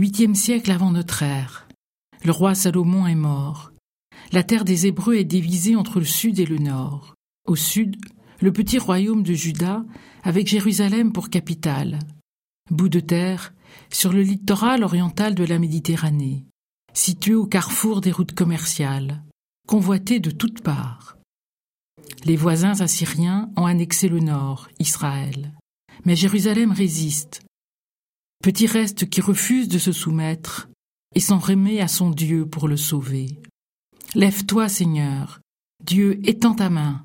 Huitième siècle avant notre ère. Le roi Salomon est mort. La terre des Hébreux est divisée entre le sud et le nord. Au sud, le petit royaume de Juda, avec Jérusalem pour capitale. Bout de terre, sur le littoral oriental de la Méditerranée, situé au carrefour des routes commerciales, convoité de toutes parts. Les voisins assyriens ont annexé le nord, Israël. Mais Jérusalem résiste. Petit reste qui refuse de se soumettre et s'en remet à son Dieu pour le sauver. Lève-toi, Seigneur. Dieu étend ta main.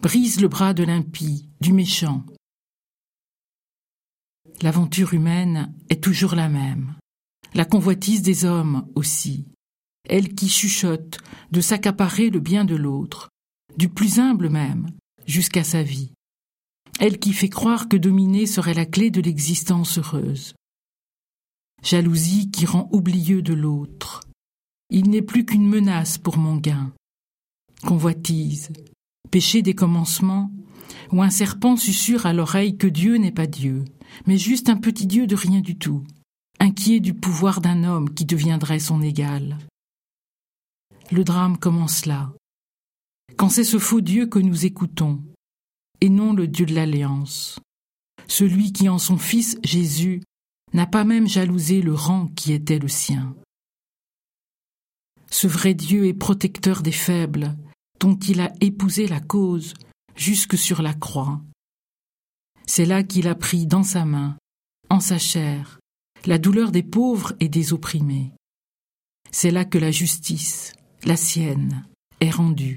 Brise le bras de l'impie, du méchant. L'aventure humaine est toujours la même. La convoitise des hommes aussi. Elle qui chuchote de s'accaparer le bien de l'autre, du plus humble même, jusqu'à sa vie. Elle qui fait croire que dominer serait la clé de l'existence heureuse. Jalousie qui rend oublieux de l'autre. Il n'est plus qu'une menace pour mon gain. Convoitise, péché des commencements, où un serpent susurre à l'oreille que Dieu n'est pas Dieu, mais juste un petit Dieu de rien du tout, inquiet du pouvoir d'un homme qui deviendrait son égal. Le drame commence là, quand c'est ce faux Dieu que nous écoutons, et non le Dieu de l'Alliance, celui qui en son Fils Jésus n'a pas même jalousé le rang qui était le sien. Ce vrai Dieu est protecteur des faibles, dont il a épousé la cause jusque sur la croix. C'est là qu'il a pris dans sa main, en sa chair, la douleur des pauvres et des opprimés. C'est là que la justice, la sienne, est rendue.